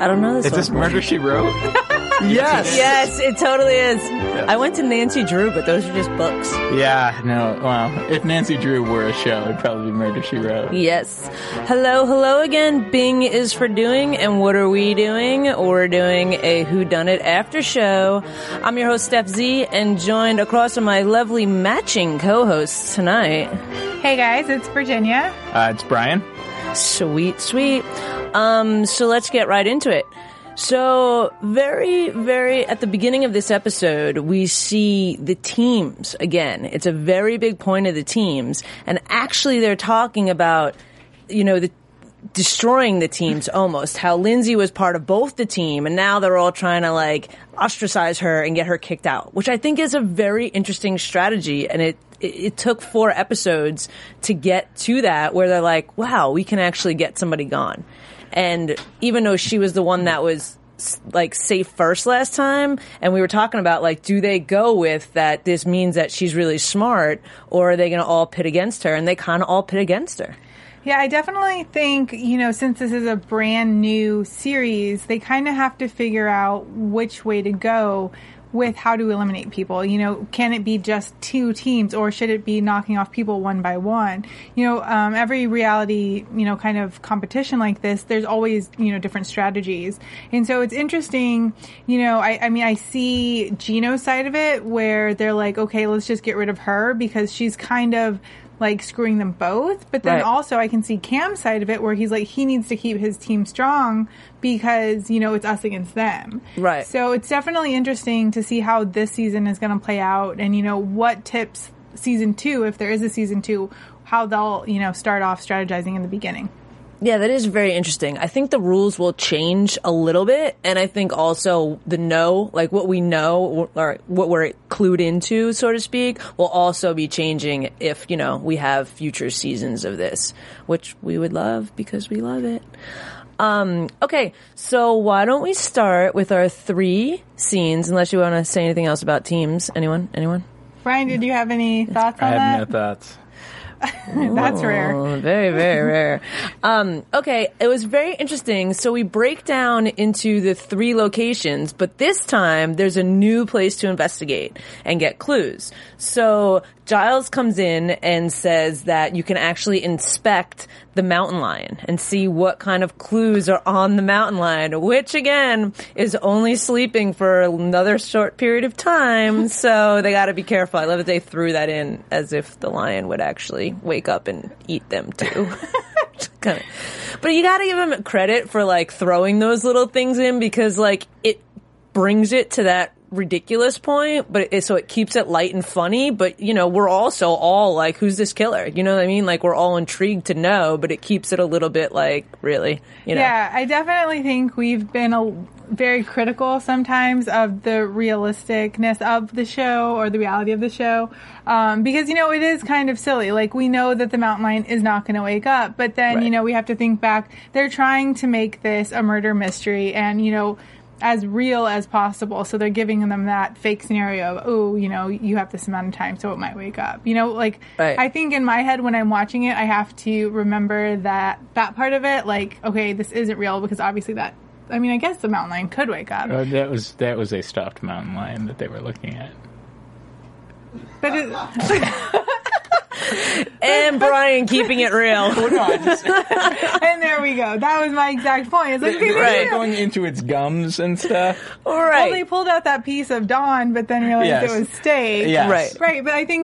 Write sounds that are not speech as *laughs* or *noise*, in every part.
I don't know this Is one. this Murder She Wrote? *laughs* Yes. Yes, it totally is. I went to Nancy Drew, but those are just books. yeah, no. Well, if Nancy Drew were a show, it'd probably be Murder She Wrote. Yes. Hello, hello again. Bing is for doing, and what are we doing? We're doing a Who Done It after show. I'm your host Steph Z, and joined across from my lovely matching co-hosts tonight. Hey guys, it's Virginia. Uh, it's Brian. Sweet, sweet. Um, so let's get right into it. So, very, very at the beginning of this episode, we see the teams again. It's a very big point of the teams. And actually, they're talking about, you know, the destroying the teams almost. How Lindsay was part of both the team, and now they're all trying to like ostracize her and get her kicked out, which I think is a very interesting strategy. And it it, it took four episodes to get to that where they're like, wow, we can actually get somebody gone. And even though she was the one that was like safe first last time and we were talking about like do they go with that this means that she's really smart or are they going to all pit against her? And they kind of all pit against her. Yeah, I definitely think, you know, since this is a brand new series, they kind of have to figure out which way to go with how to eliminate people. You know, can it be just two teams or should it be knocking off people one by one? You know, um, every reality, you know, kind of competition like this, there's always, you know, different strategies. And so it's interesting, you know, I, I mean, I see Gino's side of it where they're like, okay, let's just get rid of her because she's kind of like screwing them both. But then Right. also I can see Cam's side of it where he's like he needs to keep his team strong because you know it's us against them. Right. So it's definitely interesting to see how this season is going to play out and you know what tips season 2 if there is a season 2 how they'll you know start off strategizing in the beginning. Yeah, that is very interesting. I think the rules will change a little bit, and I think also the know, like what we know or what we're clued into, so to speak, will also be changing if you know we have future seasons of this, which we would love because we love it. Um, okay, so why don't we start with our three scenes? Unless you want to say anything else about teams, anyone? Anyone? Brian, did you have any thoughts I on that? I have no thoughts. *laughs* That's rare. Very, very rare. Um, okay, it was very interesting. So we break down into the three locations, but this time there's a new place to investigate and get clues. So Giles comes in and says that you can actually inspect the mountain lion and see what kind of clues are on the mountain lion, which again is only sleeping for another short period of time. *laughs* So they got to be careful. I love that they threw that in as if the lion would actually wake up and eat them too. *laughs* *laughs* But you got to give him credit for like throwing those little things in because like it brings it to that ridiculous point, but it, so it keeps it light and funny. But you know, we're also all like, "Who's this killer?" You know what I mean? Like we're all intrigued to know, but it keeps it a little bit like, really, you know? Yeah, I definitely think we've been a, very critical sometimes of the realisticness of the show or the reality of the show. Um, because, you know, it is kind of silly. Like, we know that the mountain lion is not going to wake up, but then, Right. you know, we have to think back. They're trying to make this a murder mystery and, you know, as real as possible. So they're giving them that fake scenario of, oh, you know, you have this amount of time, so it might wake up. You know, like, Right. I think in my head when I'm watching it, I have to remember that that part of it, like, okay, this isn't real because obviously that. I mean, I guess the mountain lion could wake up, Uh, that was that was a stuffed mountain lion that they were looking at. but it, *laughs* And Brian keeping it real. no, I just and there we go. That was my exact point. It's like, okay, Right. maybe- going into its gums and stuff. All well, they pulled out that piece of Don, but then realized Yes. it was steak. Yes. Right. Right, but I think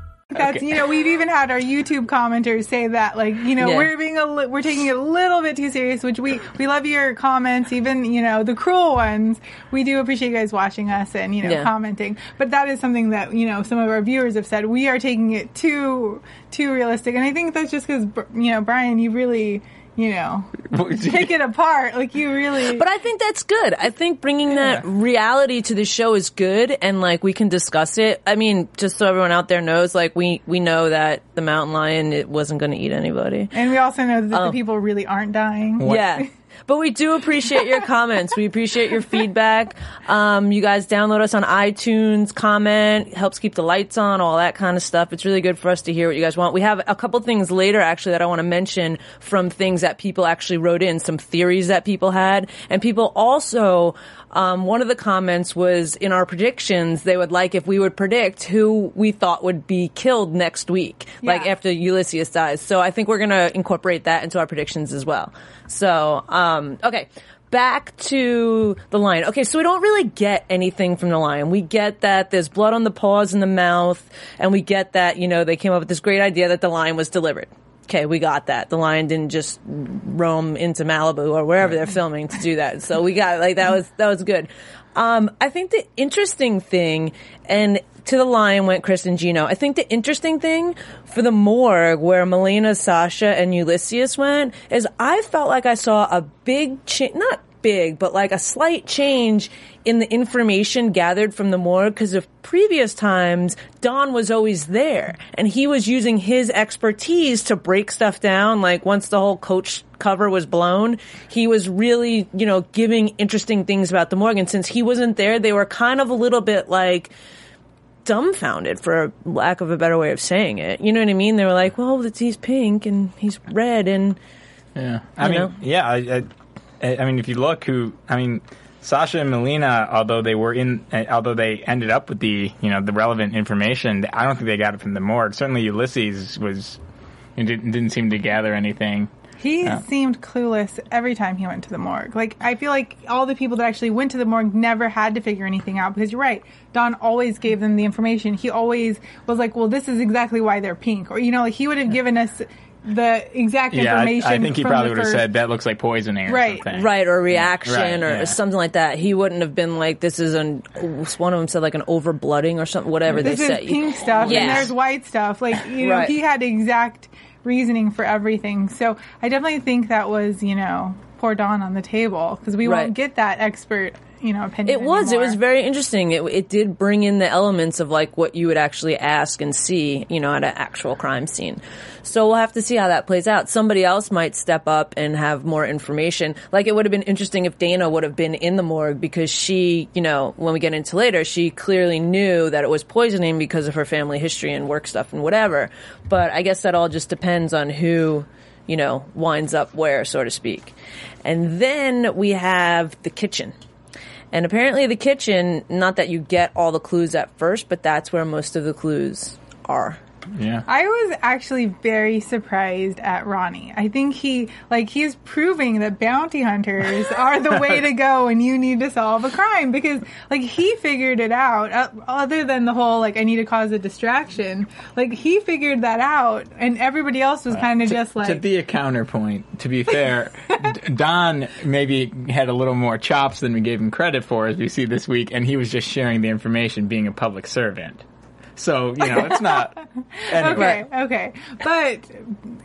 That's Okay. you know we've even had our YouTube commenters say that like you know Yeah. we're being a li- we're taking it a little bit too serious which we we love your comments even you know the cruel ones we do appreciate you guys watching us and you know Yeah. commenting but that is something that you know some of our viewers have said we are taking it too too realistic and I think that's just because you know Brian you really you know *laughs* take it apart like you really But I think that's good. I think bringing that reality to the show is good, and like we can discuss it. I mean, just so everyone out there knows, like we we know that the mountain lion it wasn't going to eat anybody. and we also know that Oh. the people really aren't dying Yeah. *laughs* But we do appreciate your comments. We appreciate your feedback. Um, you guys download us on iTunes, comment, helps keep the lights on, all that kind of stuff. It's really good for us to hear what you guys want. We have a couple things later actually that I want to mention from things that people actually wrote in, some theories that people had. And people also, um, one of the comments was in our predictions, they would like if we would predict who we thought would be killed next week, like after Ulysses dies. So I think we're going to incorporate that into our predictions as well. So, um, okay. Back to the lion. Okay, so we don't really get anything from the lion. We get that there's blood on the paws and the mouth, and we get that, you know, they came up with this great idea that the lion was delivered. Okay, we got that. The lion didn't just roam into Malibu or wherever they're filming to do that. So we got like that was that was good. Um, I think the interesting thing, and to the lion went Chris and Gino. I think the interesting thing for the morgue where Melina, Sasha, and Ulysses went is I felt like I saw a big change, not big, but like a slight change in the information gathered from the morgue because of previous times, Don was always there and he was using his expertise to break stuff down. Like once the whole coach cover was blown, he was really, you know, giving interesting things about the morgue. And since he wasn't there, they were kind of a little bit like, dumbfounded for lack of a better way of saying it. You know what I mean? They were like, well, he's pink and he's red and Yeah, I mean, know? yeah, I, I, I mean, if you look, who, I mean, Sasha and Melina, although they were in, uh, although they ended up with the, you know, the relevant information, I don't think they got it from the morgue. Certainly, Ulysses was, didn't, didn't seem to gather anything. He seemed clueless every time he went to the morgue. Like I feel like all the people that actually went to the morgue never had to figure anything out because you're right. Don always gave them the information. He always was like, "Well, this is exactly why they're pink," or you know, like he would have given us the exact Yeah, I, information. I think he from probably the would have said that looks like poisoning, or Right, something. right or reaction Right, or yeah. something like that. He wouldn't have been like, this is an, one of them said like an overblooding or something, whatever This they is say. pink stuff, Yeah. and there's white stuff. Like you know, Right. he had exact reasoning for everything. So I definitely think that was you know poor Don on the table because we Right. won't get that expert you know opinion. It was. It was very interesting. It, it did bring in the elements of like what you would actually ask and see, you know, at an actual crime scene. So we'll have to see how that plays out. Somebody else might step up and have more information. Like it would have been interesting if Dana would have been in the morgue because she, you know, when we get into later, she clearly knew that it was poisoning because of her family history and work stuff and whatever. But I guess that all just depends on who you know, winds up where, so to speak. And then we have the kitchen. And apparently the kitchen, not that you get all the clues at first, but that's where most of the clues are. Yeah. I was actually very surprised at Ronnie. I think he, like, he's proving that bounty hunters *laughs* are the way to go and you need to solve a crime because, like, he figured it out. Uh, other than the whole, like, I need to cause a distraction. Like, he figured that out and everybody else was kind of just like. to be a counterpoint, to be fair, *laughs* Don maybe had a little more chops than we gave him credit for, as we see this week, and he was just sharing the information, being a public servant. So you know, it's not. *laughs* Anyway. Okay, okay. But,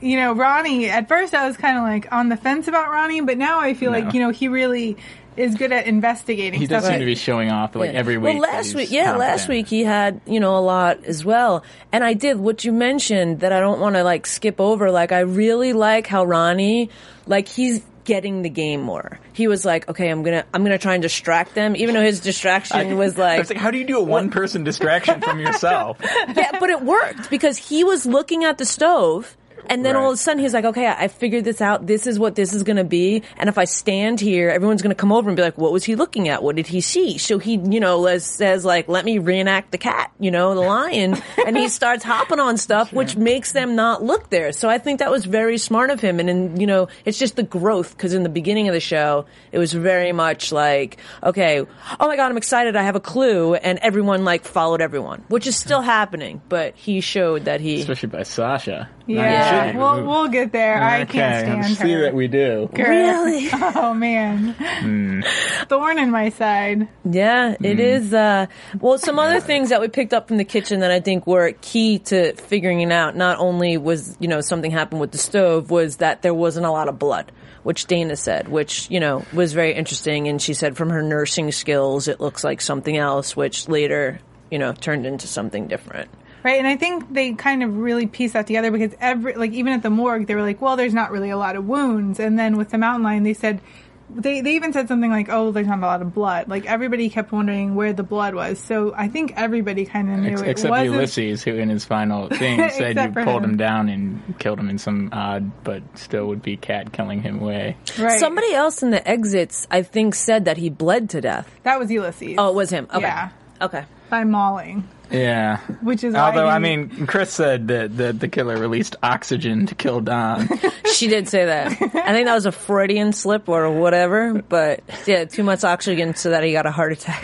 you know, Ronnie, at first I was kind of like on the fence about Ronnie, but now I feel No. like, you know, he really is good at investigating He does stuff. seem to be showing off like Yeah. every week. Well, last week, yeah, last week he had you know a lot as well. And I did what you mentioned that I don't want to like skip over. Like I really like how Ronnie, like he's getting the game more. He was like, okay, I'm gonna I'm gonna try and distract them, even though his distraction was *laughs* I like, was like, how do you do a one person distraction from yourself? *laughs* yeah, but it worked because he was looking at the stove. And then all of a sudden he's like, okay, I I figured this out. This is what this is going to be. And if I stand here, everyone's going to come over and be like, what was he looking at? What did he see? So he, you know, says like, let me reenact the cat, you know, the lion. *laughs* and he starts hopping on stuff, which makes them not look there. So I think that was very smart of him. And, then, you know, it's just the growth because in the beginning of the show, it was very much like, okay, oh my God, I'm excited. I have a clue. And everyone like followed everyone, which is still happening. But he showed that he, Especially by Sasha. Yeah, Not you. we'll we'll get there. I can't stand I see her. that we do. really? *laughs* Oh man, Hmm. thorn in my side. Yeah, it is. Uh, well, some other things that we picked up from the kitchen that I think were key to figuring it out. Not only was you know something happened with the stove, was that there wasn't a lot of blood, which Dana said, which you know was very interesting. And she said from her nursing skills, it looks like something else, which later you know turned into something different. Right, and I think they kind of really piece that together because every like even at the morgue they were like, well, there's not really a lot of wounds, and then with the mountain lion they said. They, they even said something like, "Oh, there's not a lot of blood." Like everybody kept wondering where the blood was. So I think everybody kind of knew Ex- it except wasn't. Ulysses, who in his final *laughs* thing said you pulled him. him down and killed him in some odd but still would be cat killing him way. Right. Somebody else in the exits, I think, said that he bled to death. that was Ulysses. Oh, it was him. Okay. Yeah. Okay. by mauling, Yeah. which is Although, he- I mean, Chris said that, that the killer released oxygen to kill Don. *laughs* She did say that. I think that was a Freudian slip or whatever, but yeah, too much oxygen so that he got a heart attack.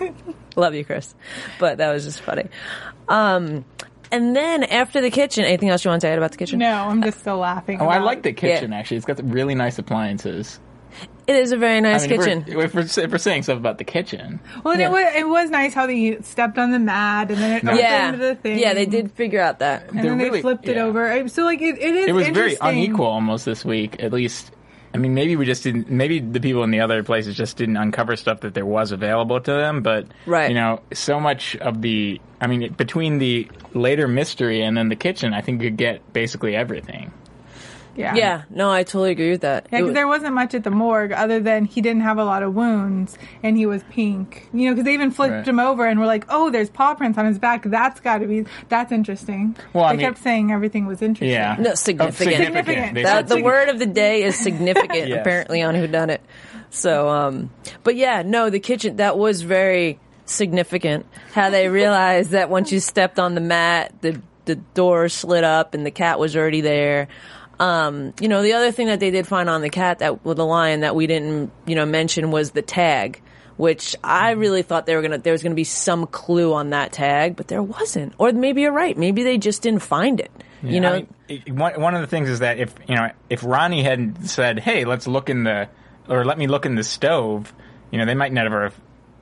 *laughs* Love you, Chris. But that was just funny. Um, and then after the kitchen, anything else you want to add about the kitchen? no, I'm just still laughing. oh, I like the kitchen, actually. It's got really nice appliances. It is a very nice I mean, if kitchen. We're, if, we're, if we're saying stuff about the kitchen. Well, and Yeah. it was it was nice how they stepped on the mat and then it opened yeah. the thing. Yeah, they did figure out that. and They're then they really- flipped it yeah. over. So like it, it is. It was very interesting. unequal almost this week, at least. I mean, maybe we just didn't. Maybe the people in the other places just didn't uncover stuff that there was available to them. But Right. you know, so much of the. I mean, between the later mystery and then the kitchen, I think you get basically everything. Yeah. Yeah, no, I totally agree with that. Yeah, because was- there wasn't much at the morgue other than he didn't have a lot of wounds and he was pink. You know, because they even flipped Right. him over and were like, "Oh, there's paw prints on his back. That's got to be that's interesting." Well, I they mean- kept saying everything was interesting. Yeah, No, Oh, significant. Significant. That, the word of the day is significant, *laughs* Yes. apparently, on who done it. So, um, but yeah, no, the kitchen that was very significant. How they realized that once you stepped on the mat, the the door slid up and the cat was already there. Um, you know, the other thing that they did find on the cat that with the lion that we didn't, you know, mention was the tag. Which I really thought they were gonna there was gonna be some clue on that tag, but there wasn't. Or maybe you're right. Maybe they just didn't find it. you know, I mean, it- one one of the things is that if you know if Ronnie hadn't said, "Hey, let's look in the," or "Let me look in the stove," you know, they might never have.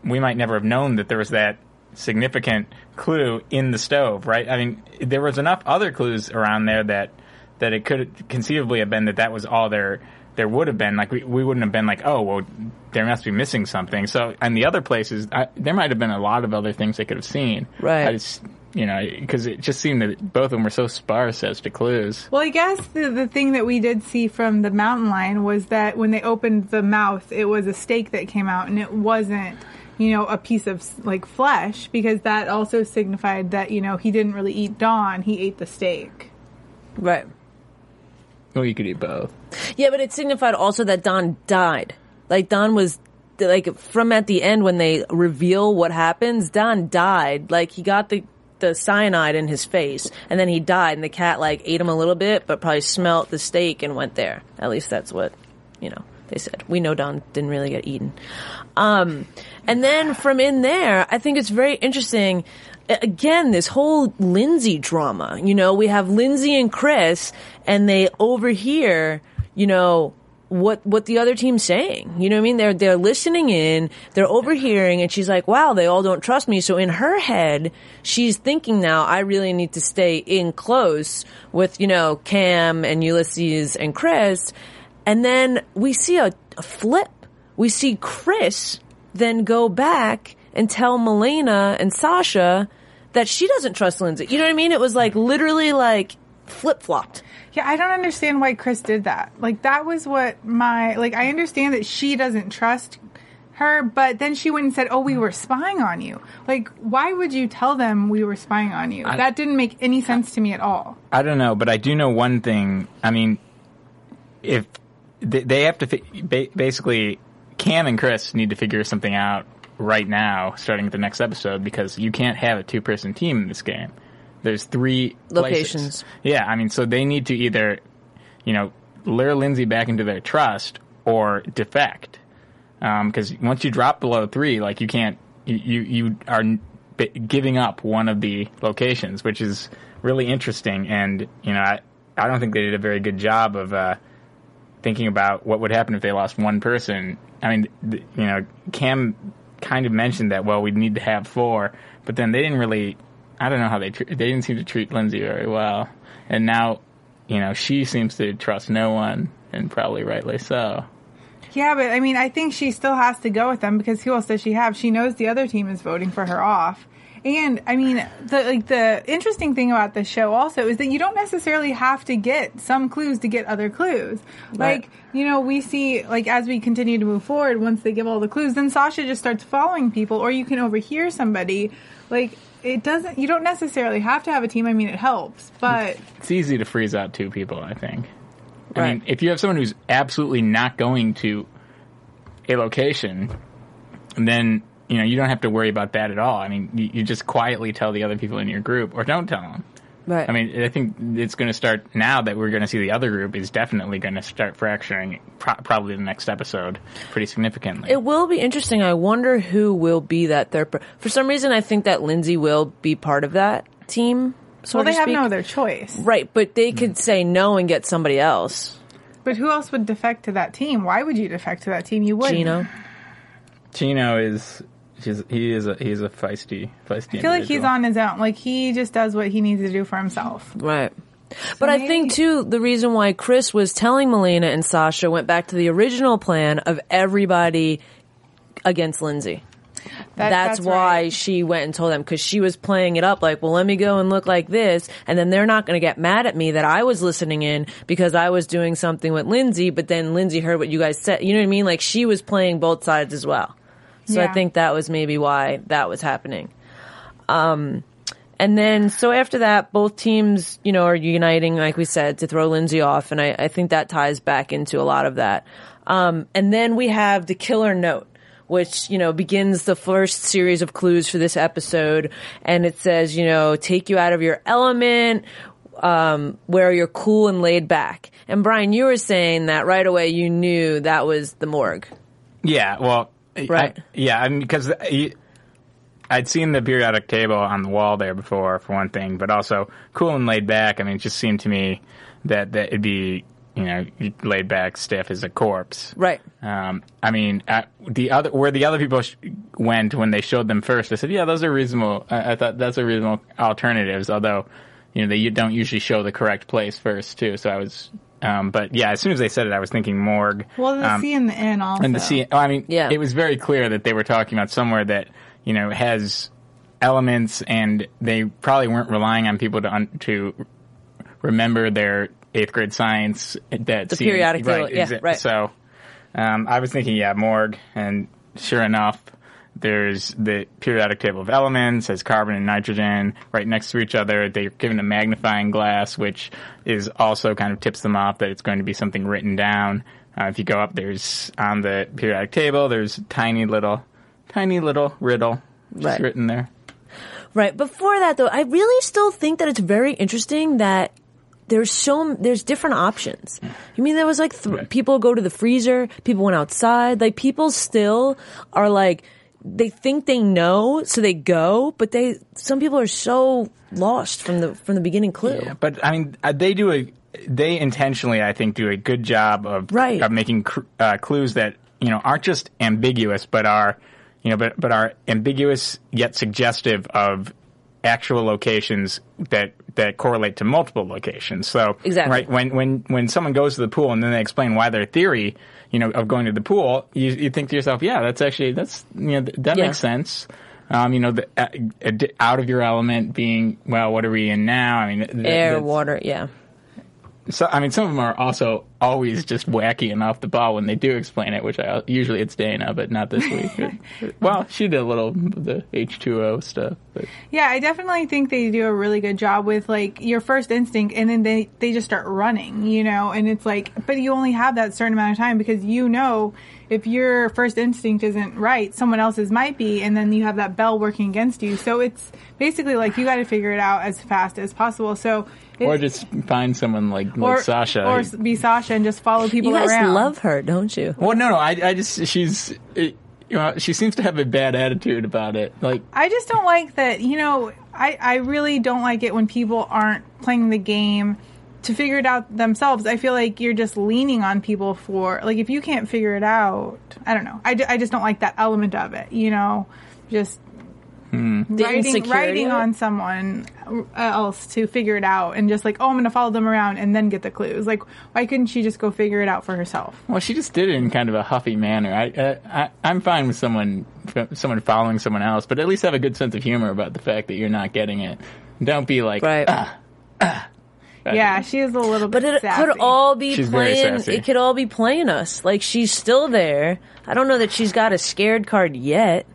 We might never have known that there was that significant clue in the stove, right? I mean, there was enough other clues around there that that it could conceivably have been that that was all there there would have been. Like we, we wouldn't have been like, oh, well, there must be missing something. So, and the other places, I, there might have been a lot of other things they could have seen. Right. I just, you know, because it just seemed that both of them were so sparse as to clues. Well, I guess the, the thing that we did see from the mountain lion was that when they opened the mouth, it was a steak that came out, and it wasn't, you know, a piece of like flesh, because that also signified that you know he didn't really eat Don; he ate the steak. right. Well, you could eat both. Yeah, but it signified also that Don died. Like Don was like from at the end when they reveal what happens, Don died. Like he got the the cyanide in his face and then he died and the cat like ate him a little bit but probably smelt the steak and went there. At least that's what, you know, they said. We know Don didn't really get eaten. Um and then from in there, I think it's very interesting again, this whole Lindsay drama. You know, we have Lindsay and Chris, and they overhear, you know, what what the other team's saying. You know what I mean? They're they're listening in, they're overhearing, and she's like, "Wow, they all don't trust me." So in her head, she's thinking now, "I really need to stay in close with you know Cam and Ulysses and Chris." And then we see a, a flip. We see Chris then go back and tell Melina and Sasha that she doesn't trust Lindsay. You know what I mean? It was like literally like flip flopped. Yeah, I don't understand why Chris did that. Like that was what my like I understand that she doesn't trust her, but then she went and said, "Oh, we were spying on you." Like, why would you tell them we were spying on you? that didn't make any sense to me at all. I don't know, but I do know one thing. I mean, if they, they have to fi- ba- basically, Cam and Chris need to figure something out right now, starting at the next episode, because you can't have a two-person team in this game. There's three places. Locations. Yeah, I mean, so they need to either, you know, lure Lindsay back into their trust or defect. Because once you drop below three, like you can't, you you, are giving up one of the locations, which is really interesting. And you know, I I don't think they did a very good job of uh, thinking about what would happen if they lost one person. I mean, you know, Cam kind of mentioned that well, we'd need to have four, but then they didn't really. I don't know how they tr- they didn't seem to treat Lindsay very well, and now, you know, she seems to trust no one, and probably rightly so. Yeah, but I mean, I think she still has to go with them because who else does she have? She knows the other team is voting for her off. And I mean, the like the interesting thing about the show also is that you don't necessarily have to get some clues to get other clues. Like, you know, we see like as we continue to move forward, once they give all the clues, then Sasha just starts following people, or you can overhear somebody. Like, it doesn't. You don't necessarily have to have a team. I mean, it helps, but It's easy to freeze out two people, I think. I Right. mean, if you have someone who's absolutely not going to a location, then you know you don't have to worry about that at all. I mean, you, you just quietly tell the other people in your group, or don't tell them. Right. I mean, I think it's going to start now that we're going to see the other group is definitely going to start fracturing, pro- probably the next episode, pretty significantly. It will be interesting. I wonder who will be that third. Per- For some reason, I think that Lindsay will be part of that team. So well, they to have no other choice. Right, but they hmm. could say no and get somebody else. But who else would defect to that team? Why would you defect to that team? You wouldn't. Gino. Chino is, he's, he is a he's a feisty feisty. I feel like he's on his own. Like he just does what he needs to do for himself. Right. But I think too the reason why Chris was telling Melina and Sasha went back to the original plan of everybody against Lindsay. That- that's, why right. she went and told them because she was playing it up like, well, let me go and look like this, and then they're not going to get mad at me that I was listening in because I was doing something with Lindsay, but then Lindsay heard what you guys said. You know what I mean? Like she was playing both sides as well. So I think that was maybe why that was happening. Um, and then, so after that, both teams, you know, are uniting, like we said, to throw Lindsay off. And I, I think that ties back into a lot of that. Um, and then we have the killer note, which, you know, begins the first series of clues for this episode. And it says, you know, take you out of your element, um, where you're cool and laid back. And Brian, you were saying that right away you knew that was the morgue. Yeah, well, Right. I, yeah, I mean, because I'd seen the periodic table on the wall there before, for one thing, but also cool and laid back. I mean, it just seemed to me that that it'd be, you know, laid back, stiff as a corpse. Right. Um, I mean, the other where the other people sh- went when they showed them first, I said, "Yeah, those are reasonable." I, I thought that's a reasonable alternatives. Although, you know, they don't usually show the correct place first too. So I was, um, but yeah, as soon as they said it, I was thinking morgue. Well, the Um, C in the N also. and the C. oh, I mean, Yeah. it was very clear that they were talking about somewhere that you know has elements, and they probably weren't relying on people to un- to remember their eighth grade science. That The seemed- periodic table, yeah, exa- right. So, um, I was thinking, yeah, morgue, and sure enough. There's the periodic table of elements has carbon and nitrogen right next to each other. They're given a magnifying glass, which is also kind of tips them off that it's going to be something written down. Uh, if you go up, there's on the periodic table, there's tiny little, tiny little riddle just Right. written there. Right. Before that, though, I really still think that it's very interesting that there's so there's different options. You mean there was like th- Right. people go to the freezer, people went outside, like people still are like they think they know, so they go, but they some people are so lost from the from the beginning clue. Yeah, but I mean, uh, they do a, they intentionally, I think, do a good job of Right. of making cr- uh, clues that you know aren't just ambiguous, but are you know, but but are ambiguous yet suggestive of actual locations that that correlate to multiple locations. So Exactly. right when when when someone goes to the pool and then they explain why their theory, you know, of going to the pool, you you think to yourself, yeah, that's actually that's you know th- that Yeah. makes sense. Um, you know, the, uh, uh, out of your element being well. What are we in now? I mean, th- Air, water, yeah. So I mean, some of them are also always just wacky and off the ball when they do explain it. Which I usually it's Dana, but not this week. *laughs* well, she did a little the H two O stuff. But Yeah, I definitely think they do a really good job with like your first instinct and then they, they just start running, you know, and it's like, but you only have that certain amount of time because you know if your first instinct isn't right, someone else's might be, and then you have that bell working against you. So it's basically like you got to figure it out as fast as possible. So, or just find someone like like or, Sasha. or be Sasha and just follow people You guys around. love her, don't you? well, no, no. I, I just she's. It, you know, she seems to have a bad attitude about it. Like, I just don't like that, you know, I, I really don't like it when people aren't playing the game to figure it out themselves. I feel like you're just leaning on people for, like, if you can't figure it out, I don't know. I, I just don't like that element of it, you know, just The writing, writing on someone else to figure it out and just like, oh, I'm going to follow them around and then get the clues. Like, why couldn't she just go figure it out for herself? well, she just did it in kind of a huffy manner. I, uh, I I'm fine with someone someone following someone else, but at least have a good sense of humor about the fact that you're not getting it. Don't be like, Right. "Ah, Yeah, she is a little bit But it sassy. could all be She's very playing. sassy. It could all be playing us. Like she's still there. I don't know that she's got a scared card yet.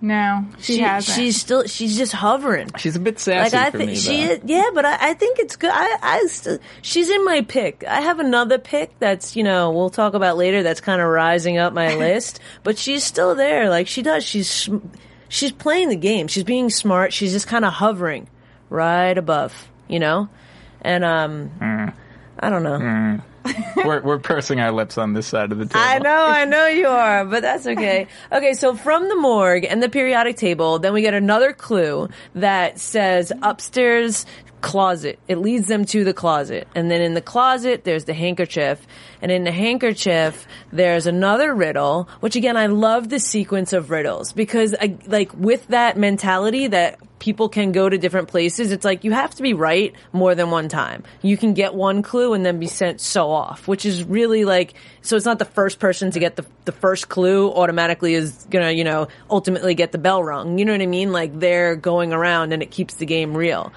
No, she, hasn't. She's still. She's just hovering. She's a bit sassy Like I for think me. she though. is. Yeah, but I, I think it's good. I, I st- she's in my pick. I have another pick that's you know we'll talk about later. That's kind of rising up my *laughs* list. But she's still there. Like she does. She's she's playing the game. She's being smart. She's just kind of hovering right above. You know, and um, Mm. I don't know. *laughs* we're we're pursing our lips on this side of the table. I know, I know you are, but that's okay. *laughs* Okay, so from the morgue and the periodic table, then we get another clue that says upstairs closet. It leads them to the closet. And then in the closet, there's the handkerchief. And in the handkerchief, there's another riddle, which again, I love the sequence of riddles because I, like with that mentality that people can go to different places, it's like you have to be right more than one time. You can get one clue and then be sent so off, which is really like, so it's not the first person to get the, the first clue automatically is gonna, you know, ultimately get the bell rung. You know what I mean? Like they're going around and it keeps the game real.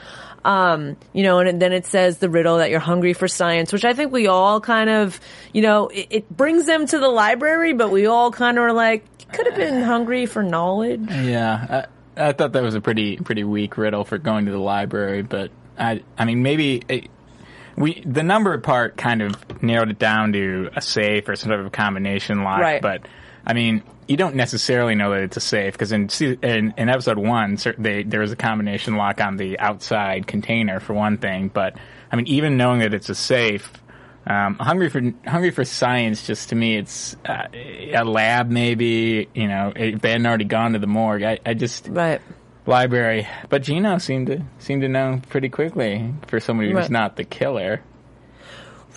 Um, you know, and then it says the riddle that you're hungry for science, which I think we all kind of, you know, it, it brings them to the library, but we all kind of are like, could have been hungry for knowledge. Yeah, I, I thought that was a pretty pretty weak riddle for going to the library, but I I mean maybe it, we the number part kind of narrowed it down to a safe or some sort of a combination lock, Right. but I mean you don't necessarily know that it's a safe because in, in in episode one they, there was a combination lock on the outside container for one thing, but I mean even knowing that it's a safe. Um, hungry for hungry for science. Just to me, it's uh, a lab. Maybe you know if they hadn't already gone to the morgue. I, I just Right. library. But Gino seemed to seemed to know pretty quickly for somebody who's Right. not the killer.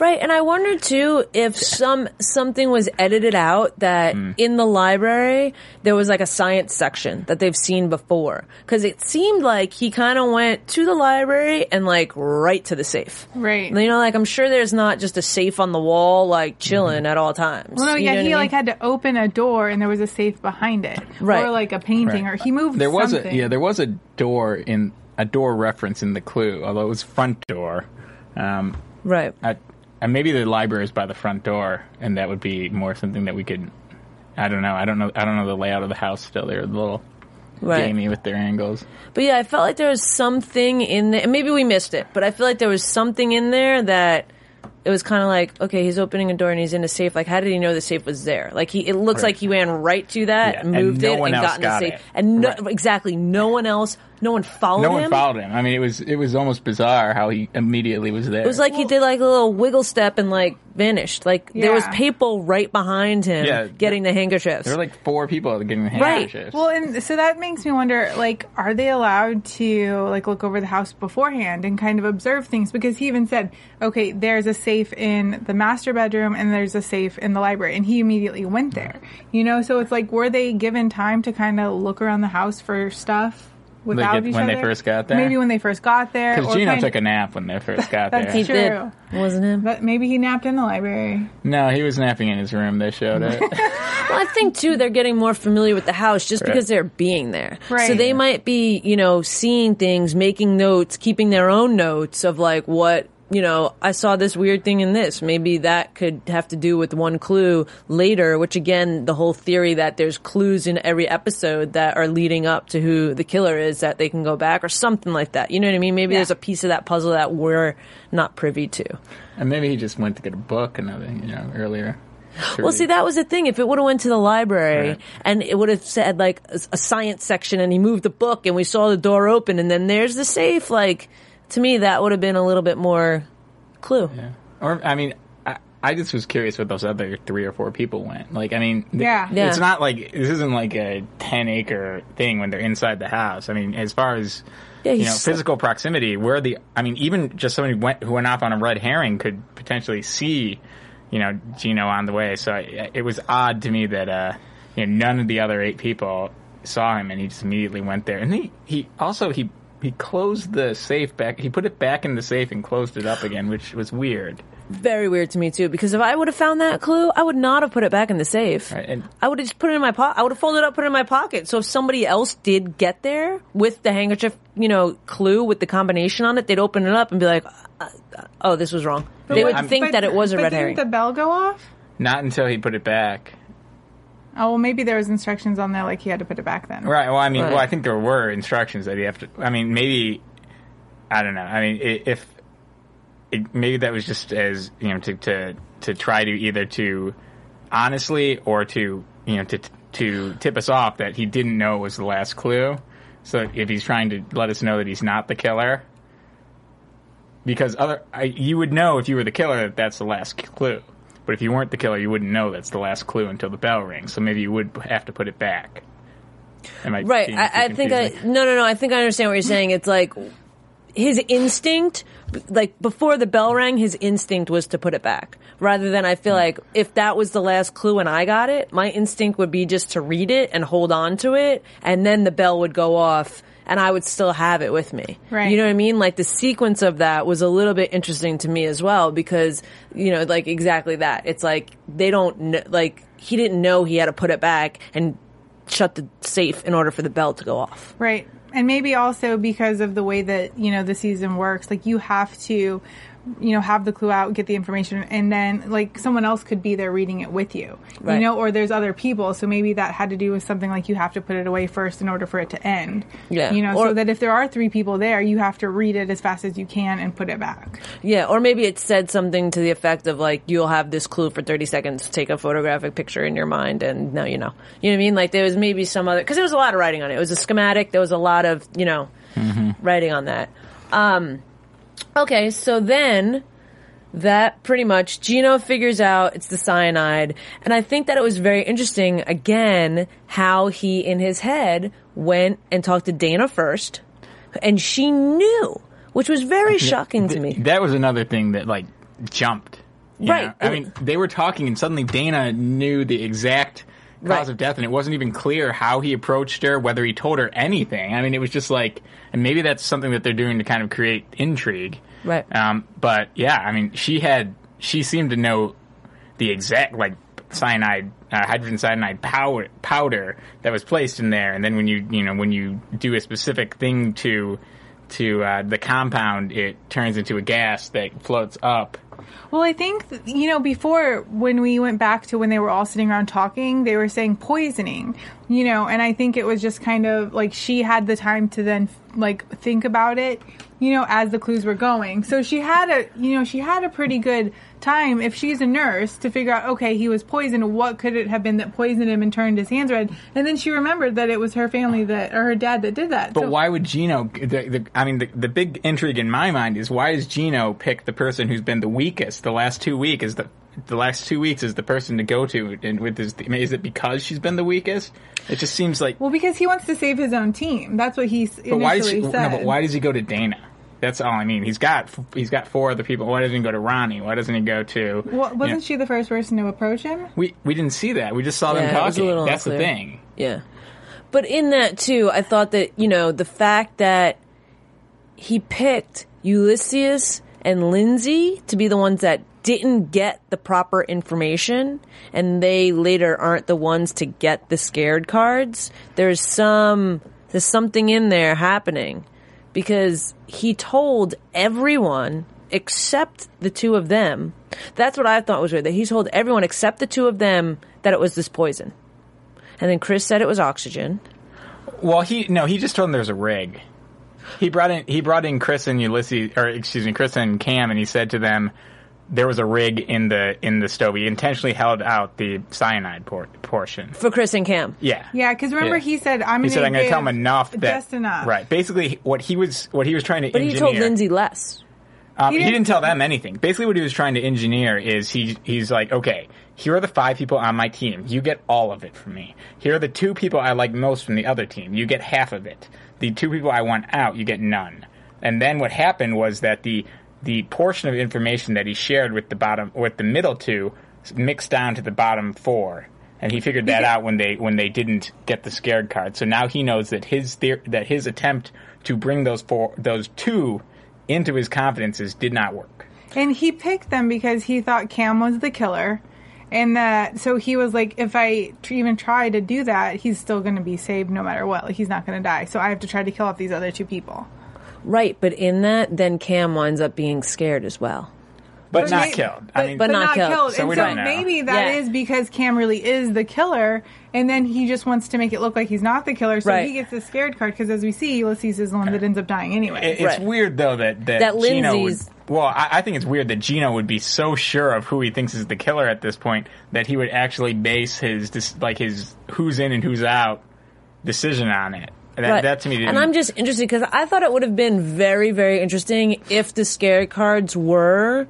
Right, and I wonder too if some something was edited out that Hmm. in the library there was like a science section that they've seen before because it seemed like he kind of went to the library and like right to the safe. Right. You know, like I'm sure there's not just a safe on the wall like chilling at all times. Well, no, You yeah, know he what I like had to open a door and there was a safe behind it, Right. Or like a painting, Right. or he moved. There was something. a yeah, there was a door in a door reference in the clue, although it was front door. Um, right. I, and maybe the library is by the front door, and that would be more something that we could. I don't know. I don't know. I don't know the layout of the house still. They're a little Right. gamey with their angles. But yeah, I felt like there was something in there. Maybe we missed it, but I feel like there was something in there that it was kind of like, okay, he's opening a door and he's in a safe. Like, how did he know the safe was there? Like, he it looks Right. like he ran right to that, Yeah, and and moved no it, one and got in the safe, it. and no, Right. exactly, no one else, no one followed him. No him. one followed him. I mean, it was it was almost bizarre how he immediately was there. It was like he did like a little wiggle step and like vanished. Like there was people right behind him Yeah. getting the handkerchiefs. there were like four people getting the Right. handkerchiefs. Well, and so that makes me wonder, like, are they allowed to like look over the house beforehand and kind of observe things? Because he even said, okay, there's a safe in the master bedroom and there's a safe in the library, and he immediately went there. You know, so it's like, were they given time to kind of look around the house for stuff? without Like, each when they first got there? Maybe when they first got there. Because or Gino took a nap when they *laughs* first got That's He there. true. did, wasn't him? But maybe he napped in the library. No, he was napping in his room. They showed it. *laughs* Well, I think too they're getting more familiar with the house just Right. because they're being there. Right. So they might be, you know, seeing things, making notes, keeping their own notes of like what, you know, I saw this weird thing in this. Maybe that could have to do with one clue later, which again, the whole theory that there's clues in every episode that are leading up to who the killer is that they can go back or something like that. You know what I mean? Maybe Yeah. there's a piece of that puzzle that we're not privy to. and maybe he just went to get a book. and Another, you know, earlier. to Well, see, that was the thing. If it would have went to the library Right. and it would have said like a, a science section, and he moved the book, and we saw the door open, and then there's the safe. Like to me, that would have been a little bit more clue. Yeah. Or I mean, I, I just was curious what those other three or four people went. Like, I mean, th- Yeah. Yeah. it's not like this isn't like a ten acre thing when they're inside the house. I mean, as far as Yeah, you know, just- physical proximity, where the I mean, even just somebody who went who went off on a red herring could potentially see, you know, Gino on the way. So I, it was odd to me that uh, you know, none of the other eight people saw him, and he just immediately went there. And he he also he. He closed the safe back. He put it back in the safe and closed it up again, which was weird. Very weird to me too, because if I would have found that clue, I would not have put it back in the safe. Right, and- I would have just put it in my pocket. I would have folded it up, put it in my pocket. So if somebody else did get there with the handkerchief, you know, clue with the combination on it, they'd open it up and be like, uh, uh, "Oh, this was wrong." they would I'm- think But- that it was a but red didn't herring. the bell go off? Not until he put it back. Oh well, maybe there was instructions on there like he had to put it back then. Right. Well, I mean, Right. well, I think there were instructions that you have to. I mean, maybe. I don't know. I mean, if it, maybe that was just as you know to to to try to either to honestly or to you know to to tip us off that he didn't know it was the last clue. So if he's trying to let us know that he's not the killer, because other I, you would know if you were the killer that that's the last clue. But if you weren't the killer, you wouldn't know that's the last clue until the bell rings. So maybe you would have to put it back. Am I Right. I, I think I no no no. I think I understand what you're saying. It's like his instinct, like before the bell rang, his instinct was to put it back. Rather than I feel hmm. like if that was the last clue and I got it, my instinct would be just to read it and hold on to it, and then the bell would go off. And I would still have it with me. Right. You know what I mean? Like the sequence of that was a little bit interesting to me as well because, you know, like exactly that. It's like they don't, kn- like, he didn't know he had to put it back and shut the safe in order for the bell to go off. Right. And maybe also because of the way that, you know, the season works, like you have to, you know, have the clue out, get the information, and then like someone else could be there reading it with you. Right. You know, or there's other people. So maybe that had to do with something like you have to put it away first in order for it to end. Yeah. You know, Or- so that if there are three people there, you have to read it as fast as you can and put it back. Yeah, or maybe it said something to the effect of like, you'll have this clue for 30 seconds, take a photographic picture in your mind, and now you know. You know what I mean? Like there was maybe some other, cause there was a lot of writing on it. It was a schematic, there was a lot of, you know, writing on that. Um, okay, so then that pretty much Gino figures out it's the cyanide, and I think that it was very interesting again how he in his head went and talked to Dana first, and she knew, which was very shocking to me. That was another thing that like jumped. Right. know? I mean, they were talking, and suddenly Dana knew the exact cause Right. of death, and it wasn't even clear how he approached her, whether he told her anything. I mean, it was just like, and maybe that's something that they're doing to kind of create intrigue. Right. Um, but yeah, I mean, she had, she seemed to know the exact like cyanide, uh, hydrogen cyanide powder, powder that was placed in there, and then when you, you know, when you do a specific thing to to uh, the compound, it turns into a gas that floats up. Well, I think, you know, before when we went back to when they were all sitting around talking, they were saying poisoning, you know, and I think it was just kind of like she had the time to then like think about it, you know, as the clues were going. So she had a, you know, she had a pretty good time if she's a nurse to figure out, okay, he was poisoned. What could it have been that poisoned him and turned his hands red? And then she remembered that it was her family that, or her dad that did that. But So- why would Gino? The, the, I mean, the, the big intrigue in my mind is why does Gino pick the person who's been the weakest the last two weeks? Is the the last two weeks is the person to go to, and with his, is it because she's been the weakest? It just seems like. Well, because he wants to save his own team. That's what he s- but why does he, said. no, but why does he go to Dana? That's all I mean. He's got he's got four other people. Why doesn't he go to Ronnie? Why doesn't he go to? Well, wasn't you know- she the first person to approach him? We we didn't see that. We just saw them Yeah, it was a talking. little That's the thing. Yeah. But in that too, I thought that, you know, the fact that he picked Ulysses and Lindsay to be the ones that didn't get the proper information and they later aren't the ones to get the scared cards. There's some, there's something in there happening because he told everyone except the two of them. That's what I thought was weird. That he told everyone except the two of them that it was this poison. And then Chris said it was oxygen. Well, he no, he just told them there was a rig. He brought in he brought in Chris and Ulysses, or excuse me, Chris and Cam, and he said to them there was a rig in the in the stove. He intentionally held out the cyanide por- portion. For Chris and Cam. Yeah, Yeah, because remember Yeah. he said I'm He going said I'm going to tell him enough that just enough. Right. Basically, what he was what he was trying to But he told Lindsay less. Um, He he, didn't- didn't tell them anything. Basically, what he was trying to engineer is he he's like, okay, here are the five people on my team. You get all of it from me. Here are the two people I like most from the other team. You get half of it. The two people I want out, you get none. And then what happened was that the the portion of information that he shared with the bottom with the middle two mixed down to the bottom four. And he figured that out when they when they didn't get the scared card. So now he knows that his theor- that his attempt to bring those four those two into his confidences did not work. And he picked them because he thought Cam was the killer. And that, so he was like, if I even try to do that, he's still going to be saved no matter what. Like, he's not going to die. So I have to try to kill off these other two people. Right, but in that, then Cam winds up being scared as well. But, not may- killed. But, I mean, but not killed. So and we so don't know. maybe that is Yeah. because Cam really is the killer, and then he just wants to make it look like he's not the killer, so Right. he gets the scared card. Because as we see, Ulysses is the one that ends up dying anyway. It- it's Right. weird though that that, That Gino would, well, I, I think it's weird that Gino would be so sure of who he thinks is the killer at this point that he would actually base his dis- like his who's in and who's out decision on it. That, Right. that to me, didn't, and I'm just interested because I thought it would have been very, very interesting if the scare cards were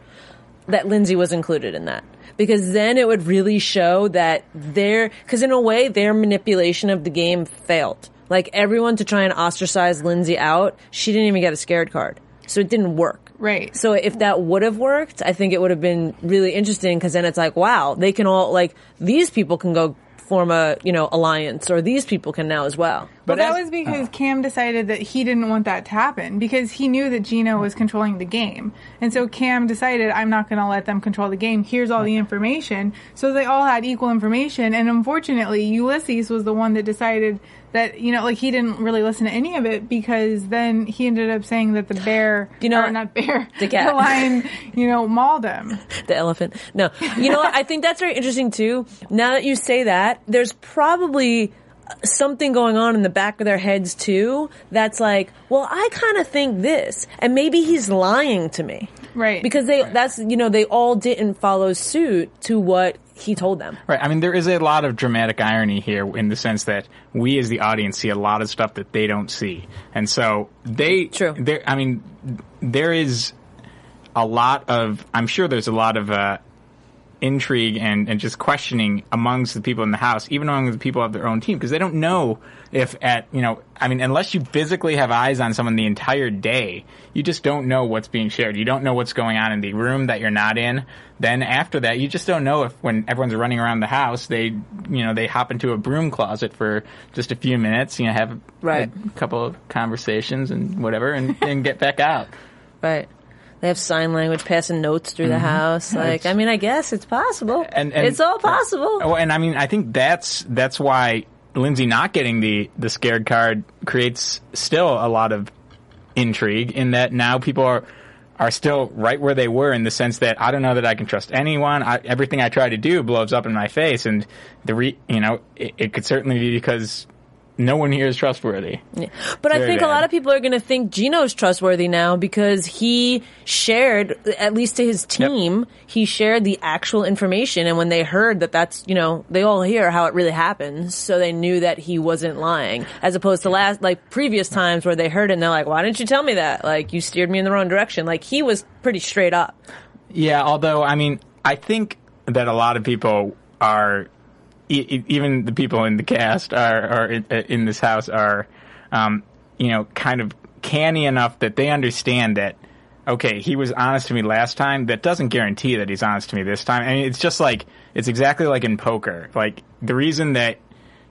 that Lindsay was included in that. Because then it would really show that their, because in a way, their manipulation of the game failed. Like everyone to try and ostracize Lindsay out, she didn't even get a scared card. So it didn't work. Right. So if that would have worked, I think it would have been really interesting because then it's like, wow, they can all, like, these people can go form a, you know, alliance or these people can now as well. Well, that as- was uh. because Cam decided that he didn't want that to happen because he knew that Gino was controlling the game. And so Cam decided, I'm not going to let them control the game. Here's all the information. So they all had equal information. And unfortunately, Ulysses was the one that decided that, you know, like he didn't really listen to any of it because then he ended up saying that the bear, You know or not bear, *laughs* The cat. lion, you know, mauled him. *laughs* the elephant. No, you know what? I think that's very interesting too. Now that you say that, there's probably something going on in the back of their heads too. That's like, well, I kind of think this, and maybe he's lying to me, Right. Because they, that's you know, they all didn't follow suit to what he told them. Right. I mean, there is a lot of dramatic irony here in the sense that we, as the audience, see a lot of stuff that they don't see, and so they. True. There. I mean, there is a lot of. I'm sure there's a lot of uh, intrigue and, and just questioning amongst the people in the house, even among the people of their own team, because they don't know if at you know. I mean, unless you physically have eyes on someone the entire day, you just don't know what's being shared. You don't know what's going on in the room that you're not in. Then after that, you just don't know if when everyone's running around the house, they you know they hop into a broom closet for just a few minutes, you know, have a, Right. a couple of conversations and whatever, and, and get back out. Right. They have sign language passing notes through the mm-hmm. house. Like, I mean, I guess it's possible. and, and it's all uh, possible. Oh, and I mean, I think that's that's why Lindsay not getting the the scared card creates still a lot of intrigue in that now people are are still right where they were in the sense that I don't know that I can trust anyone. I, everything I try to do blows up in my face, and the re, you know it, it could certainly be because no one here is trustworthy. But I think a lot of people are going to think Gino's trustworthy now because he shared, at least to his team, he shared the actual information. And when they heard that that's, you know, they all hear how it really happens. So they knew that he wasn't lying as opposed to last, like previous times where they heard it and they're like, why didn't you tell me that? Like you steered me in the wrong direction. Like he was pretty straight up. Yeah, although I mean, I think that a lot of people are, e- even the people in the cast are, are in, in this house are, um, you know, kind of canny enough that they understand that. Okay, he was honest to me last time. That doesn't guarantee that he's honest to me this time. I mean, it's just like it's exactly like in poker. Like the reason that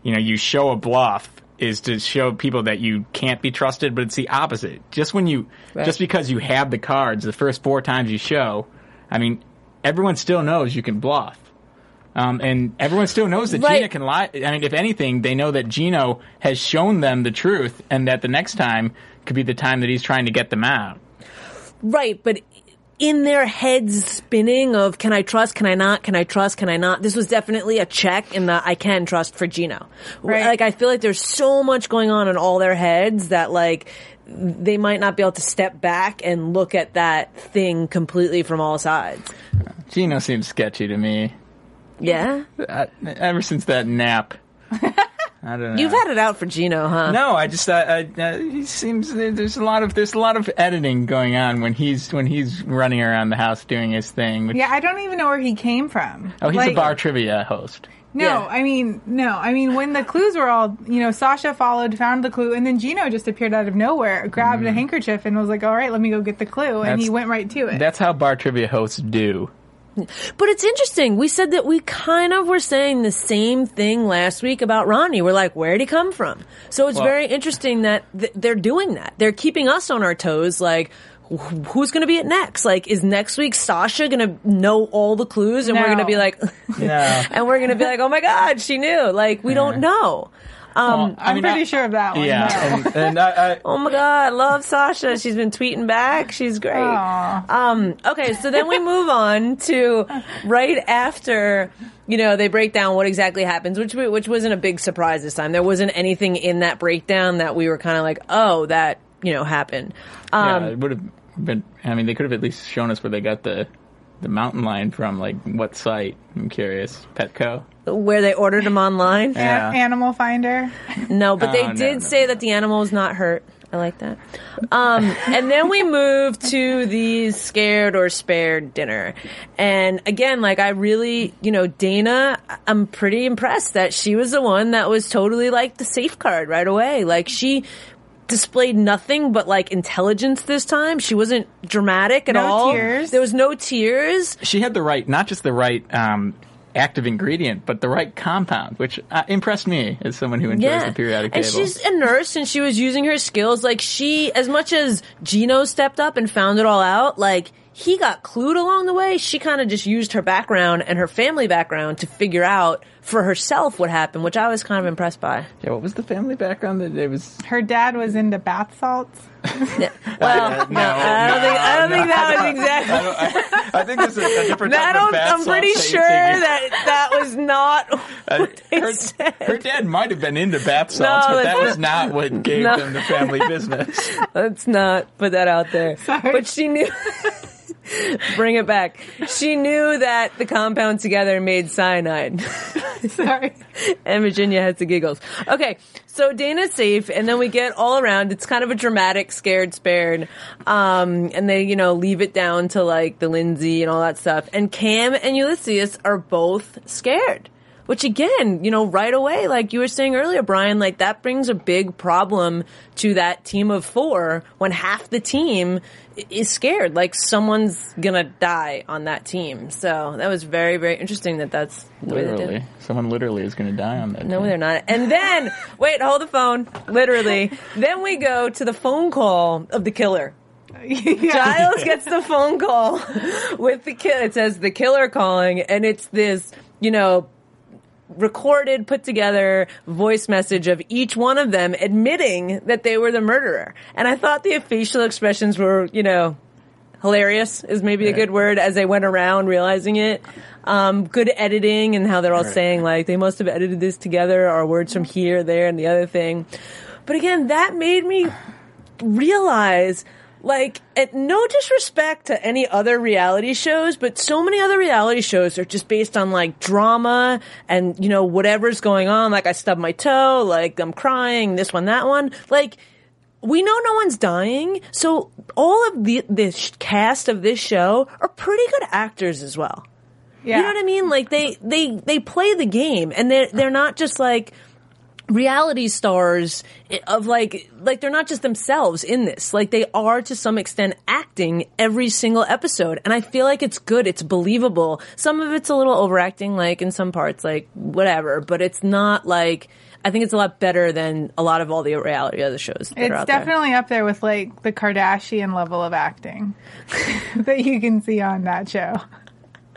you know you show a bluff is to show people that you can't be trusted, but it's the opposite. Just when you, Right. just because you have the cards, the first four times you show, I mean, everyone still knows you can bluff. Um, and everyone still knows that Right. Gino can lie. I mean, if anything, they know that Gino has shown them the truth, and that the next time could be the time that he's trying to get them out. Right, but in their heads spinning of can I trust, can I not, can I trust, can I not? This was definitely a check in the I can trust for Gino. Right. Like I feel like there's so much going on in all their heads that like they might not be able to step back and look at that thing completely from all sides. Gino seems sketchy to me. Yeah? Uh, ever since that nap. *laughs* I don't know. You've had it out for Gino, huh? No, I just I, I, uh, he seems there's a lot of there's a lot of editing going on when he's when he's running around the house doing his thing. Which, Yeah, I don't even know where he came from. oh, he's Like- a bar trivia host. No, Yeah. I mean, no, I mean, when the clues were all, you know, Sasha followed, found the clue, and then Gino just appeared out of nowhere, grabbed a handkerchief, and was like, all right, let me go get the clue. And That's- he went right to it. That's how bar trivia hosts do. But it's interesting. We said that we kind of were saying the same thing last week about Ronnie. We're like, where'd he come from? So it's Well- very interesting that th- they're doing that. They're keeping us on our toes. Like, wh- who's going to be it next? Like, is next week Sasha going to know all the clues and we're going to be like, *laughs* No. and we're going to be like, oh my God, she knew. Like, we don't know. Um, Well, I I'm mean, pretty I- sure of that one. Yeah, no. and, and I, I, *laughs* Oh my god, I love Sasha. She's been tweeting back. She's great. Um, okay, so then we move on to right after you know they break down what exactly happens, which we- which wasn't a big surprise this time. There wasn't anything in that breakdown that we were kind of like, oh, that you know happened. Um, yeah, it would have been. I mean, they could have at least shown us where they got the the mountain lion from. Like what site? I'm curious. Petco. Where they ordered them online. Yeah. Animal Finder. No, but they Oh, no, did no. say that the animal was not hurt. I like that. Um, and then we move to the scared or spared dinner. And again, like I really, you know, Dana, I'm pretty impressed that she was the one that was totally like the safeguard right away. Like she displayed nothing but like intelligence this time. She wasn't dramatic at No all. tears. There was no tears. She had the right, not just the right um, active ingredient, but the right compound, which uh, impressed me as someone who enjoys the periodic table. and she's a nurse and she was using her skills. Like she, as much as Gino stepped up and found it all out, like he got clued along the way. She kind of just used her background and her family background to figure out for herself what happened, which I was kind of impressed by. yeah, what was the family background? That it was Her dad was into bath salts. Yeah. *laughs* Well, *laughs* no, I don't think I don't think that was exactly. I think this is a different I type of don't. bath I'm pretty salts sure that that that was not *laughs* Uh, what they her, said. her dad might have been into bath salts, No, but that was not what gave No. them the family business. Let's not put that out there. Sorry. But she knew. *laughs* Bring it back. She knew that the compound together made cyanide. *laughs* Sorry. and Virginia had the giggles. Okay, so Dana's safe, and then we get all around. It's kind of a dramatic, scared, spared, um, and they, you know, leave it down to like the Lindsay and all that stuff. And Cam and Ulysses are both scared. Which again, you know, right away, like you were saying earlier, Brian, like that brings a big problem to that team of four when half the team is scared, like someone's gonna die on that team. So that was very, very interesting that that's the way they did it. Literally, someone literally is going to die on that. No, team. they're not. And then, *laughs* wait, hold the phone. Literally. then we go to the phone call of the killer. *laughs* yeah. Giles gets the phone call *laughs* with the kill. It says the killer calling, and it's this, you know, recorded, put together voice message of each one of them admitting that they were the murderer. And I thought the facial expressions were, you know, hilarious is maybe a good word as they went around realizing it. Um, good editing and how they're all Right. saying like they must have edited this together or words from here, there, and the other thing. But again, that made me realize like at no disrespect to any other reality shows but so many other reality shows are just based on like drama and you know whatever's going on like i stubbed my toe like i'm crying this one that one like we know no one's dying so all of the this cast of this show are pretty good actors as well Yeah. you know what I mean? Like they they they play the game, and they're they're not just like reality stars eh, of like like they're not just themselves in this. Like they are to some extent acting every single episode, and I feel like it's good. It's believable. Some of it's a little overacting, like in some parts, like whatever. But it's not like I think it's a lot better than a lot of all the reality other shows that are It's out there. definitely up there with like the Kardashian level of acting *laughs* that you can see on that show.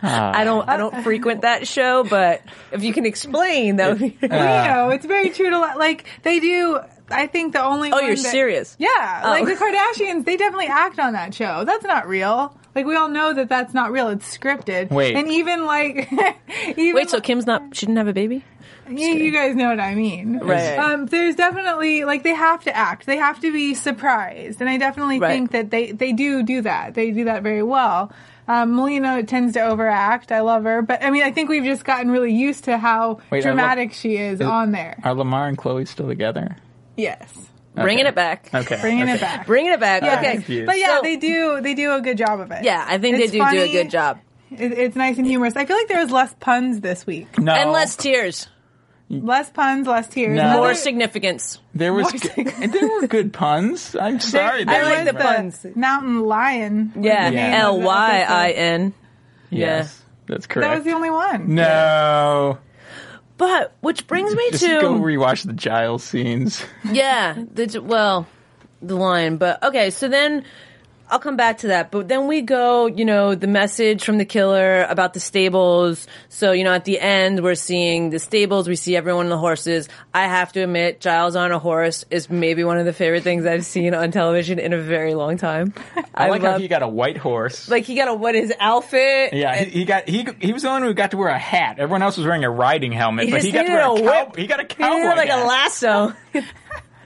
I don't I don't frequent that show, but if you can explain, that would be. *laughs* you know, it's very true to li- like they do. I think the only Oh, one you're that- serious? Yeah, Oh. like the Kardashians, they definitely act on that show. That's not real. Like we all know that that's not real. It's scripted. Wait. and even like, *laughs* even Wait, so Kim's not? She didn't have a baby? you, you guys know what I mean, Right. Um, there's definitely like they have to act. They have to be surprised, and I definitely Right. think that they they do do that. They do that very well. Um, Melina tends to overact. I love her, but I mean, I think we've just gotten really used to how Wait, I dramatic she is on there. Are Lamar and Khloé still together? Yes, Bringing it back. Okay. bringing okay. it back. Bringing it back. Yeah. Okay. confused. But yeah, So- they do they do a good job of it. Yeah, I think It's they do do a good job. It, it's nice and humorous. I feel like there was less puns this week. No. And less tears. Mm. Less puns, less tears. No. Another- More significance. There was. More and there were good puns. I'm sorry. There I like there the was puns. Mountain lion. was Yeah. the name of the Y I episode. N. Yes, that's correct. That was the only one. no. But which brings me Just to go rewatch the Giles scenes. yeah, the, well, the line. But okay, so then I'll come back to that. But then we go, you know, the message from the killer about the stables. So you know, at the end, we're seeing the stables. We see everyone on the horses. I have to admit, Giles on a horse is maybe one of the favorite things I've seen on television in a very long time. *laughs* I, like how he got a white horse. like he got a what his outfit. yeah, he, he got he he was the one who got to wear a hat. Everyone else was wearing a riding helmet, He but he got to wear a, a cow. He got a He cowboy needed like a lasso. *laughs*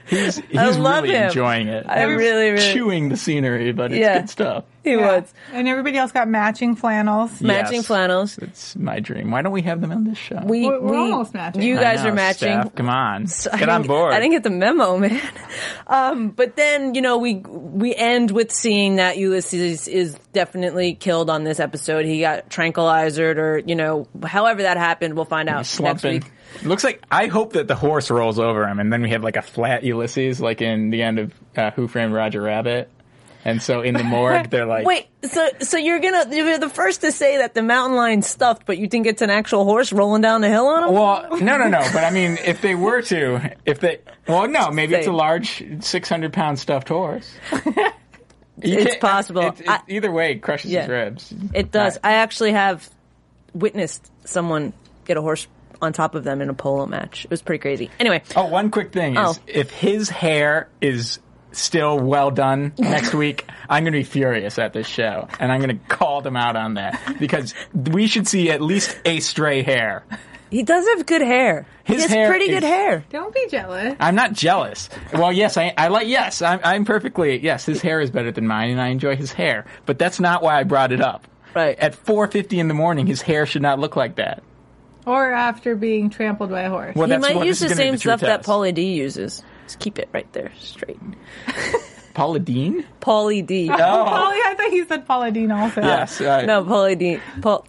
He's, *laughs* he's I love really him. enjoying it. I really, really- chewing the scenery, but it's Yeah. good stuff. He Yeah. was And everybody else got matching flannels. matching Yes. flannels. It's my dream. Why don't we have them on this show? We, We're- we're we- almost matching. You guys know, are matching. Steph, come on, I get on didn't- board. I didn't get the memo, *laughs* man. Um, but then you know we we end with seeing that Ulysses is definitely killed on this episode. He got tranquilized, or you know, however that happened, we'll find out next week. Looks like I hope that the horse rolls over him, and then we have like a flat Ulysses, like in the end of uh, Who Framed Roger Rabbit. And so in the morgue, *laughs* they're like, Wait, so so you're gonna you're the first to say that the mountain lion's stuffed, but you think it's an actual horse rolling down the hill on him? Well, no, no, no. But I mean, if they were to, if they, well, no, maybe it's a large, six hundred pound stuffed horse. It's possible. it- it- I- either way, it crushes Yeah. his ribs. It does. I- I actually have witnessed someone get a horse on top of them in a polo match. It was pretty crazy. Anyway, Oh, one quick thing is, Oh. if his hair is still well done *laughs* next week, I'm going to be furious at this show, and I'm going to call them out on that because we should see at least a stray hair. he does have good hair. His he has hair pretty good is- hair. Don't be jealous. I'm not jealous. Well, yes, I, I like. Yes, I'm, I'm perfectly. Yes, his hair is better than mine, and I enjoy his hair. But that's not why I brought it up. Right. At 4:50 in the morning, his hair should not look like that. Or after being trampled by a horse. Well, He that's might what use the is gonna be same true stuff that Paula D uses. Just keep it right there, straight. *laughs* Paula Dean. Paulie D. *laughs* Oh, Paulie, I thought he said Paula Dean also. yes. No, Paula D. Paul,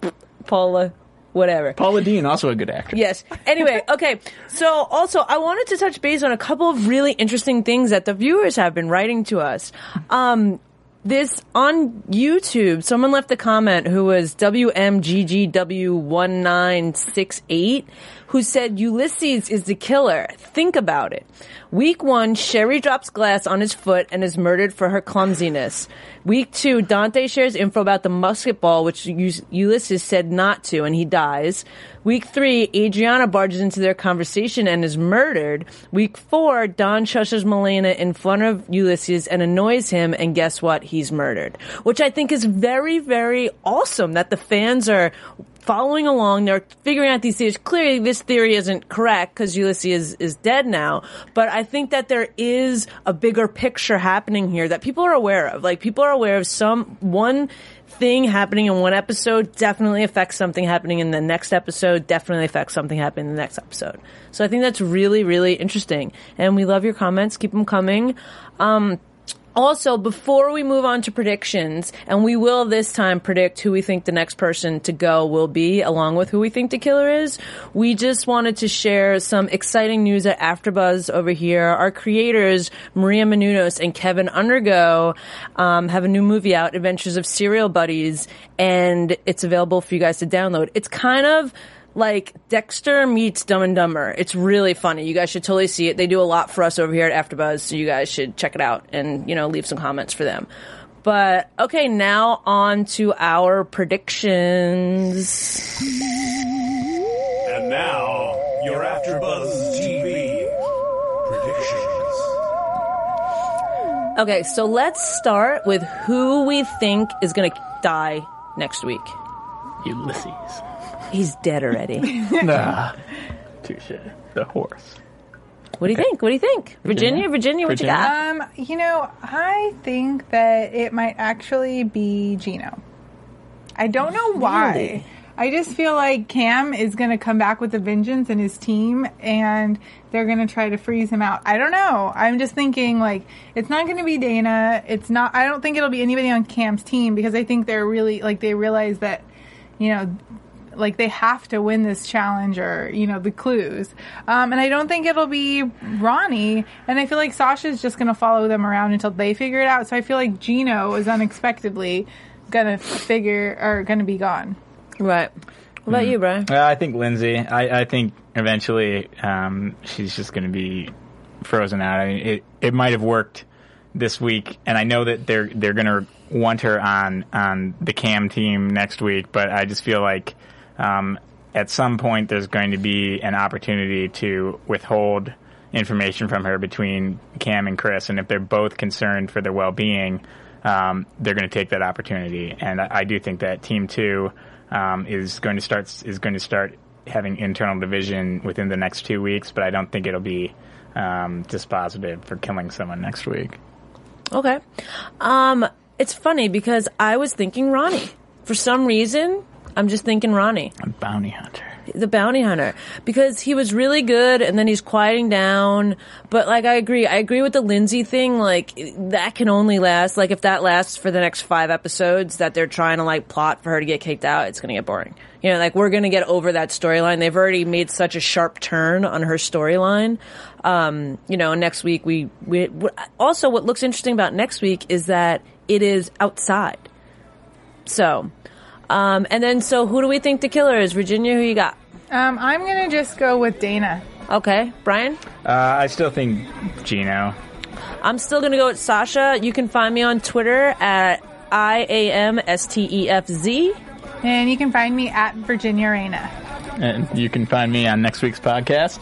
Paula, whatever. Paula Dean, also a good actor. Yes. Anyway, *laughs* okay. So also, I wanted to touch base on a couple of really interesting things that the viewers have been writing to us. Um, this on YouTube, someone left a comment who was WMGGW1968 who said Ulysses is the killer. Think about it. Week one, Sherry drops glass on his foot and is murdered for her clumsiness. Week two, Dante shares info about the musket ball, which Ulysses said not to, and he dies. Week three, Adriana barges into their conversation and is murdered. Week four, Don shushes Melina in front of Ulysses and annoys him, and guess what? He's murdered. Which I think is very, very awesome that the fans are following along. They're figuring out these theories. Clearly, this theory isn't correct because Ulysses is, is dead now. But I think that there is a bigger picture happening here that people are aware of. Like people are aware of some one thing happening in one episode definitely affects something happening in the next episode. Definitely affects something happening in the next episode. So I think that's really really interesting. And we love your comments. Keep them coming. Um, also, before we move on to predictions, and we will this time predict who we think the next person to go will be, along with who we think the killer is, we just wanted to share some exciting news at AfterBuzz over here. Our creators, Maria Menounos and Kevin Undergaro, um, have a new movie out, Adventures of Serial Buddies, and it's available for you guys to download. It's kind of like Dexter meets Dumb and Dumber. It's really funny. You guys should totally see it. They do a lot for us over here at AfterBuzz, so you guys should check it out and you know leave some comments for them. But okay, now on to our predictions. And now, your AfterBuzz TV predictions. Okay, so let's start with who we think is going to die next week. Ulysses. He's dead already. *laughs* nah. Touche. The horse. What do you think? What do you think? Virginia, Virginia, what Virginia? you got? Um, you know, I think that it might actually be Gino. I don't know why. Really? I just feel like Cam is going to come back with a vengeance and his team, and they're going to try to freeze him out. I don't know. I'm just thinking like it's not going to be Dana. It's not. I don't think it'll be anybody on Cam's team because I think they're really like they realize that, you know, like they have to win this challenge or you know the clues um, and i don't think it'll be ronnie and i feel like sasha's just going to follow them around until they figure it out so i feel like gino is unexpectedly gonna figure or gonna be gone Right. What about you, Brian? Uh, I think Lindsay. I, I think eventually um, she's just going to be frozen out. I mean, it it might have worked this week, and I know that they're they're going to want her on on the Cam team next week. But I just feel like um, at some point there's going to be an opportunity to withhold information from her between Cam and Chris, and if they're both concerned for their well being, um, they're going to take that opportunity. And I, I do think that Team Two um, is going to start is going to start having internal division within the next two weeks, but I don't think it'll be um, dispositive for killing someone next week. Okay. Um, it's funny because I was thinking Ronnie. For some reason, I'm just thinking Ronnie. A bounty hunter. the bounty hunter. Because he was really good and then he's quieting down. But like i agree. I agree with the lindsay thing. Like that can only last. Like if that lasts for the next five episodes that they're trying to like plot for her to get kicked out it's gonna get boring. You know like we're gonna get over that storyline. They've already made such a sharp turn on her storyline. Um you know next week we we also what looks interesting about next week is that it is outside so um and then so who do we think the killer is virginia who you got um, i'm gonna just go with dana Okay, Brian. Uh, I still think Gino. I'm still gonna go with Sasha. You can find me on Twitter at I A M S T E F Z. and you can find me at virginia reina And you can find me on next week's podcast.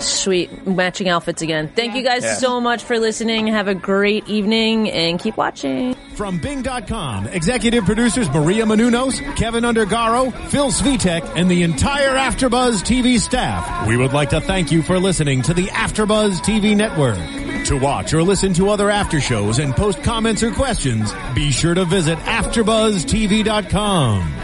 Sweet, matching outfits again. Thank you guys Yeah. so much for listening. Have a great evening and keep watching. From Bing.com, executive producers Maria Menounos, Kevin Undergaro, Phil Svitek, and the entire Afterbuzz TV staff. We would like to thank you for listening to the Afterbuzz TV network. To watch or listen to other after shows and post comments or questions, be sure to visit AfterBuzzTV.com.